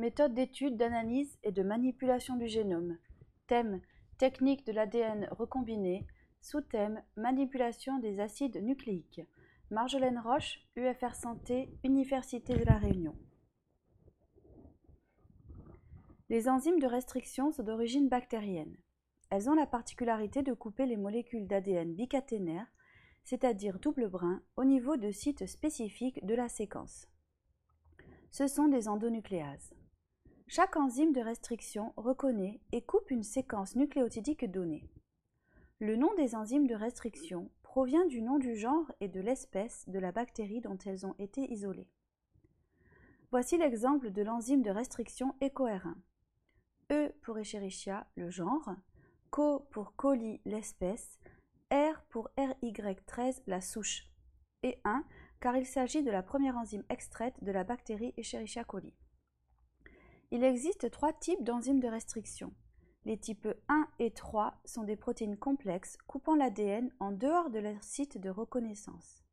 Méthode d'étude, d'analyse et de manipulation du génome. Thème Technique de l'ADN recombiné. Sous-thème Manipulation des acides nucléiques. Marjolaine Roche, UFR Santé, Université de La Réunion. Les enzymes de restriction sont d'origine bactérienne. Elles ont la particularité de couper les molécules d'ADN bicaténaires, c'est-à-dire double brin, au niveau de sites spécifiques de la séquence. Ce sont des endonucléases. Chaque enzyme de restriction reconnaît et coupe une séquence nucléotidique donnée. Le nom des enzymes de restriction provient du nom du genre et de l'espèce de la bactérie dont elles ont été isolées. Voici l'exemple de l'enzyme de restriction EcoR1. E pour Escherichia, le genre, Co pour coli, l'espèce, R pour RY13, la souche, et 1 car il s'agit de la première enzyme extraite de la bactérie Escherichia coli. Il existe trois types d'enzymes de restriction. Les types 1 et 3 sont des protéines complexes coupant l'ADN en dehors de leur site de reconnaissance.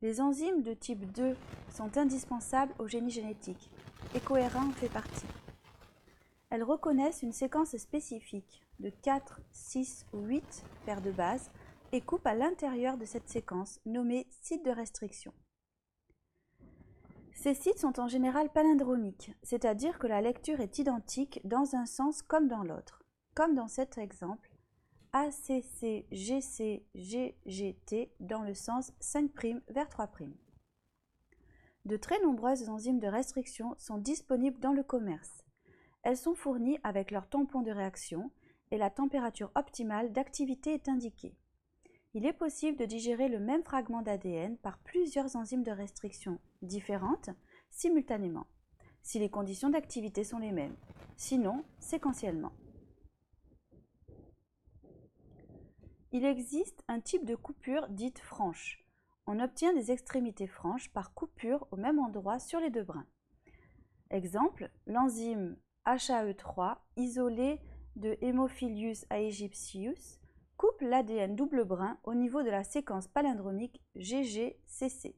Les enzymes de type 2 sont indispensables au génie génétique et cohérent en fait partie. Elles reconnaissent une séquence spécifique de 4, 6 ou 8 paires de bases et coupent à l'intérieur de cette séquence nommée site de restriction. Ces sites sont en général palindromiques, c'est-à-dire que la lecture est identique dans un sens comme dans l'autre, comme dans cet exemple ACCGCGGT dans le sens 5' vers 3'. De très nombreuses enzymes de restriction sont disponibles dans le commerce. Elles sont fournies avec leur tampon de réaction et la température optimale d'activité est indiquée. Il est possible de digérer le même fragment d'ADN par plusieurs enzymes de restriction différentes simultanément, si les conditions d'activité sont les mêmes, sinon séquentiellement. Il existe un type de coupure dite franche. On obtient des extrémités franches par coupure au même endroit sur les deux brins. Exemple, l'enzyme HAE3 isolé de Haemophilus aegyptius coupe l'ADN double brin au niveau de la séquence palindromique GGCC.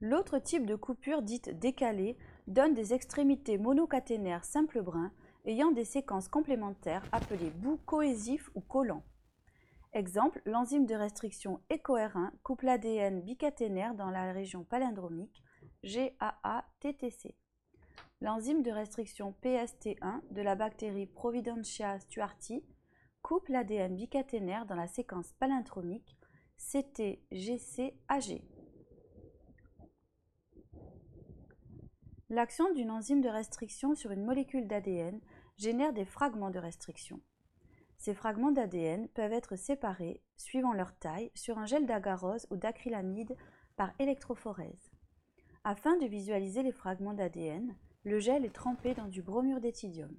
L'autre type de coupure dite décalée donne des extrémités monocaténaires simple brin ayant des séquences complémentaires appelées bouts cohésifs ou collants. Exemple, l'enzyme de restriction EcoR1 coupe l'ADN bicaténaire dans la région palindromique GAA-TTC. L'enzyme de restriction PST1 de la bactérie Providentia stuarti coupe l'ADN bicaténaire dans la séquence palindromique CTGCAG. L'action d'une enzyme de restriction sur une molécule d'ADN génère des fragments de restriction. Ces fragments d'ADN peuvent être séparés, suivant leur taille, sur un gel d'agarose ou d'acrylamide par électrophorèse. Afin de visualiser les fragments d'ADN, le gel est trempé dans du bromure d'éthidium.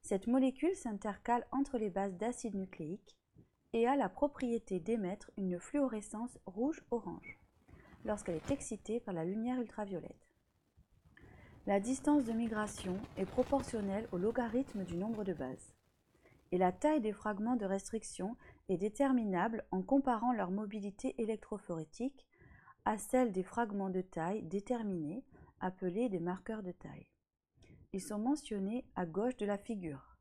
Cette molécule s'intercale entre les bases d'acide nucléique et a la propriété d'émettre une fluorescence rouge-orange lorsqu'elle est excitée par la lumière ultraviolette. La distance de migration est proportionnelle au logarithme du nombre de bases et la taille des fragments de restriction est déterminable en comparant leur mobilité électrophorétique à celle des fragments de taille déterminés, appelés des marqueurs de taille. Ils sont mentionnés à gauche de la figure.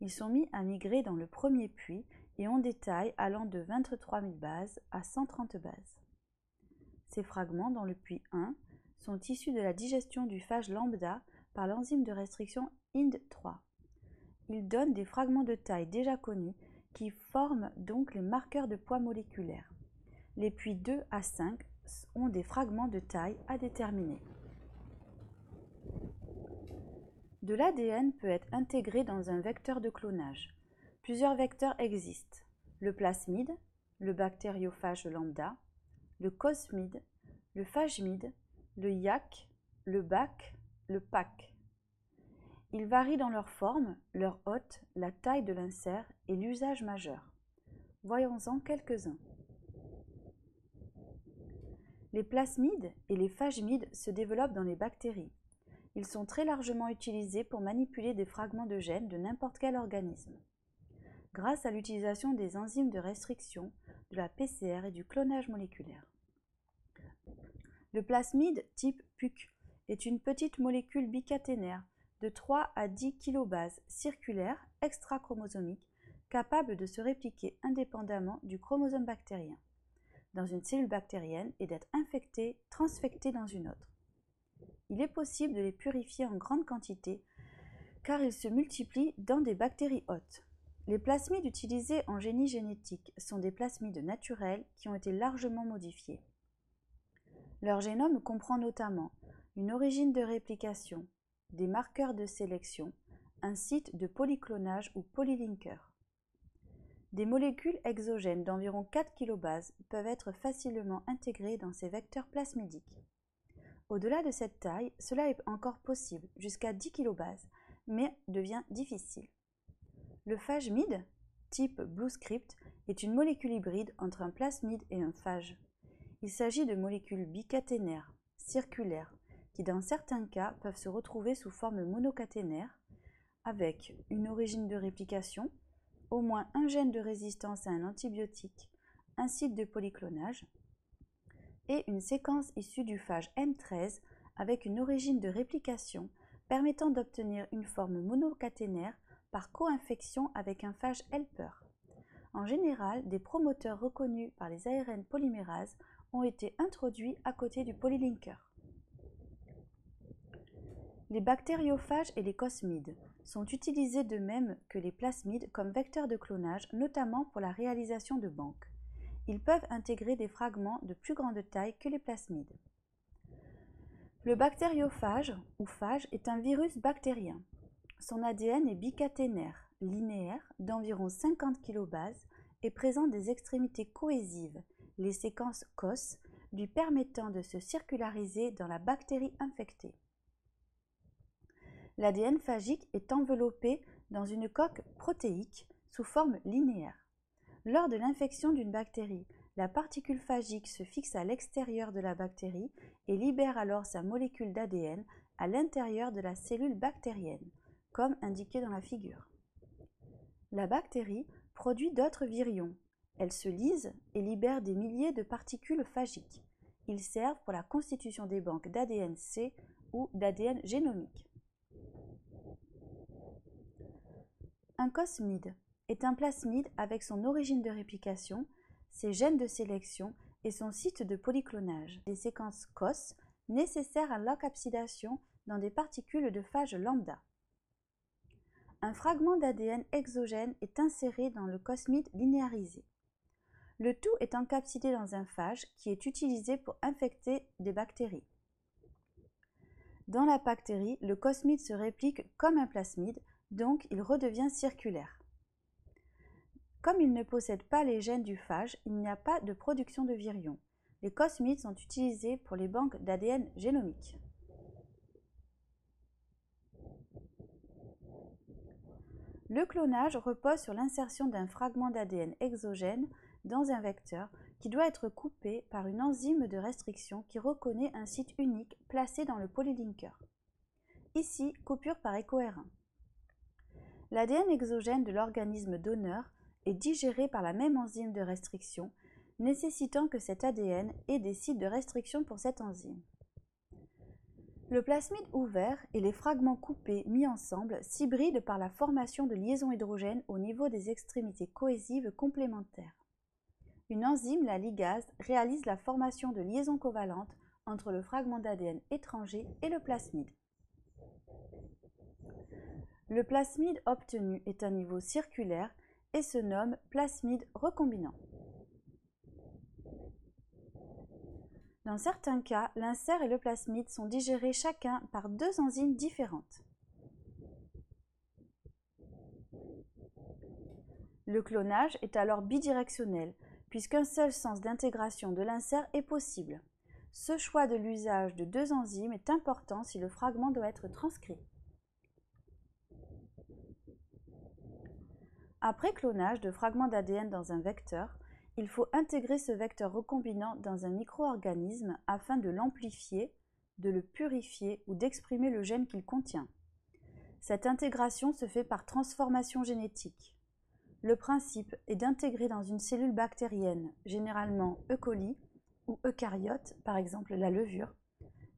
Ils sont mis à migrer dans le premier puits et ont des tailles allant de 23 000 bases à 130 bases. Ces fragments dans le puits 1 sont issus de la digestion du phage lambda par l'enzyme de restriction IND3 il donne des fragments de taille déjà connus qui forment donc les marqueurs de poids moléculaire. Les puits 2 à 5 ont des fragments de taille à déterminer. De l'ADN peut être intégré dans un vecteur de clonage. Plusieurs vecteurs existent. Le plasmide, le bactériophage lambda, le cosmide, le phagmide, le YAC, le BAC, le PAC. Ils varient dans leur forme, leur hôte, la taille de l'insert et l'usage majeur. Voyons-en quelques-uns. Les plasmides et les phagmides se développent dans les bactéries. Ils sont très largement utilisés pour manipuler des fragments de gènes de n'importe quel organisme. Grâce à l'utilisation des enzymes de restriction, de la PCR et du clonage moléculaire. Le plasmide type PUC est une petite molécule bicaténaire de 3 à 10 kilobases circulaires extrachromosomiques capable de se répliquer indépendamment du chromosome bactérien dans une cellule bactérienne et d'être infectée, transfectée dans une autre. Il est possible de les purifier en grande quantité car ils se multiplient dans des bactéries hôtes. Les plasmides utilisés en génie génétique sont des plasmides naturels qui ont été largement modifiés. Leur génome comprend notamment une origine de réplication, des marqueurs de sélection, un site de polyclonage ou polylinker. Des molécules exogènes d'environ 4 kilobases peuvent être facilement intégrées dans ces vecteurs plasmidiques. Au-delà de cette taille, cela est encore possible, jusqu'à 10 kilobases, mais devient difficile. Le phage MID, type BlueScript, est une molécule hybride entre un plasmide et un phage. Il s'agit de molécules bicaténaires, circulaires, qui dans certains cas peuvent se retrouver sous forme monocaténaire, avec une origine de réplication, au moins un gène de résistance à un antibiotique, un site de polyclonage, et une séquence issue du phage M13 avec une origine de réplication permettant d'obtenir une forme monocaténaire par co-infection avec un phage helper. En général, des promoteurs reconnus par les ARN polymérases ont été introduits à côté du polylinker. Les bactériophages et les cosmides sont utilisés de même que les plasmides comme vecteurs de clonage, notamment pour la réalisation de banques. Ils peuvent intégrer des fragments de plus grande taille que les plasmides. Le bactériophage ou phage est un virus bactérien. Son ADN est bicaténaire, linéaire, d'environ 50 kilobases et présente des extrémités cohésives, les séquences COS, lui permettant de se circulariser dans la bactérie infectée. L'ADN phagique est enveloppé dans une coque protéique sous forme linéaire. Lors de l'infection d'une bactérie, la particule phagique se fixe à l'extérieur de la bactérie et libère alors sa molécule d'ADN à l'intérieur de la cellule bactérienne, comme indiqué dans la figure. La bactérie produit d'autres virions. Elles se lisent et libèrent des milliers de particules phagiques. Ils servent pour la constitution des banques d'ADN C ou d'ADN génomique. Un cosmide est un plasmide avec son origine de réplication, ses gènes de sélection et son site de polyclonage, des séquences COS nécessaires à l'encapsidation dans des particules de phage lambda. Un fragment d'ADN exogène est inséré dans le cosmide linéarisé. Le tout est encapsidé dans un phage qui est utilisé pour infecter des bactéries. Dans la bactérie, le cosmide se réplique comme un plasmide, donc il redevient circulaire. Comme il ne possède pas les gènes du phage, il n'y a pas de production de virions. Les cosmides sont utilisés pour les banques d'ADN génomiques. Le clonage repose sur l'insertion d'un fragment d'ADN exogène dans un vecteur qui doit être coupé par une enzyme de restriction qui reconnaît un site unique placé dans le polylinker. Ici, coupure par éco-R1. L'ADN exogène de l'organisme donneur est digéré par la même enzyme de restriction, nécessitant que cet ADN ait des sites de restriction pour cette enzyme. Le plasmide ouvert et les fragments coupés mis ensemble s'hybrident par la formation de liaisons hydrogènes au niveau des extrémités cohésives complémentaires. Une enzyme, la ligase, réalise la formation de liaisons covalentes entre le fragment d'ADN étranger et le plasmide. Le plasmide obtenu est un niveau circulaire et se nomme plasmide recombinant. Dans certains cas, l'insert et le plasmide sont digérés chacun par deux enzymes différentes. Le clonage est alors bidirectionnel, puisqu'un seul sens d'intégration de l'insert est possible. Ce choix de l'usage de deux enzymes est important si le fragment doit être transcrit. Après clonage de fragments d'ADN dans un vecteur, il faut intégrer ce vecteur recombinant dans un micro-organisme afin de l'amplifier, de le purifier ou d'exprimer le gène qu'il contient. Cette intégration se fait par transformation génétique. Le principe est d'intégrer dans une cellule bactérienne, généralement E. coli, ou eucaryotes, par exemple la levure,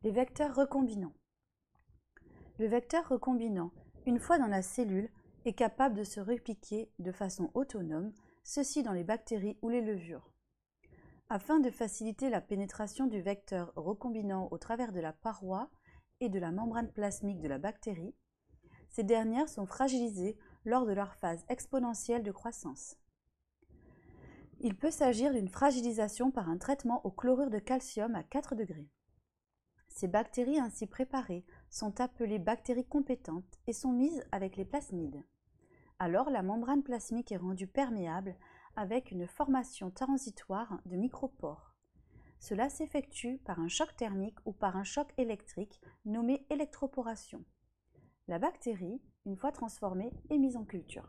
les vecteurs recombinants. Le vecteur recombinant, une fois dans la cellule, est capable de se répliquer de façon autonome, ceci dans les bactéries ou les levures. Afin de faciliter la pénétration du vecteur recombinant au travers de la paroi et de la membrane plasmique de la bactérie, ces dernières sont fragilisées lors de leur phase exponentielle de croissance. Il peut s'agir d'une fragilisation par un traitement au chlorure de calcium à 4 degrés. Ces bactéries ainsi préparées sont appelées bactéries compétentes et sont mises avec les plasmides. Alors la membrane plasmique est rendue perméable avec une formation transitoire de micropores. Cela s'effectue par un choc thermique ou par un choc électrique nommé électroporation. La bactérie, une fois transformée, est mise en culture.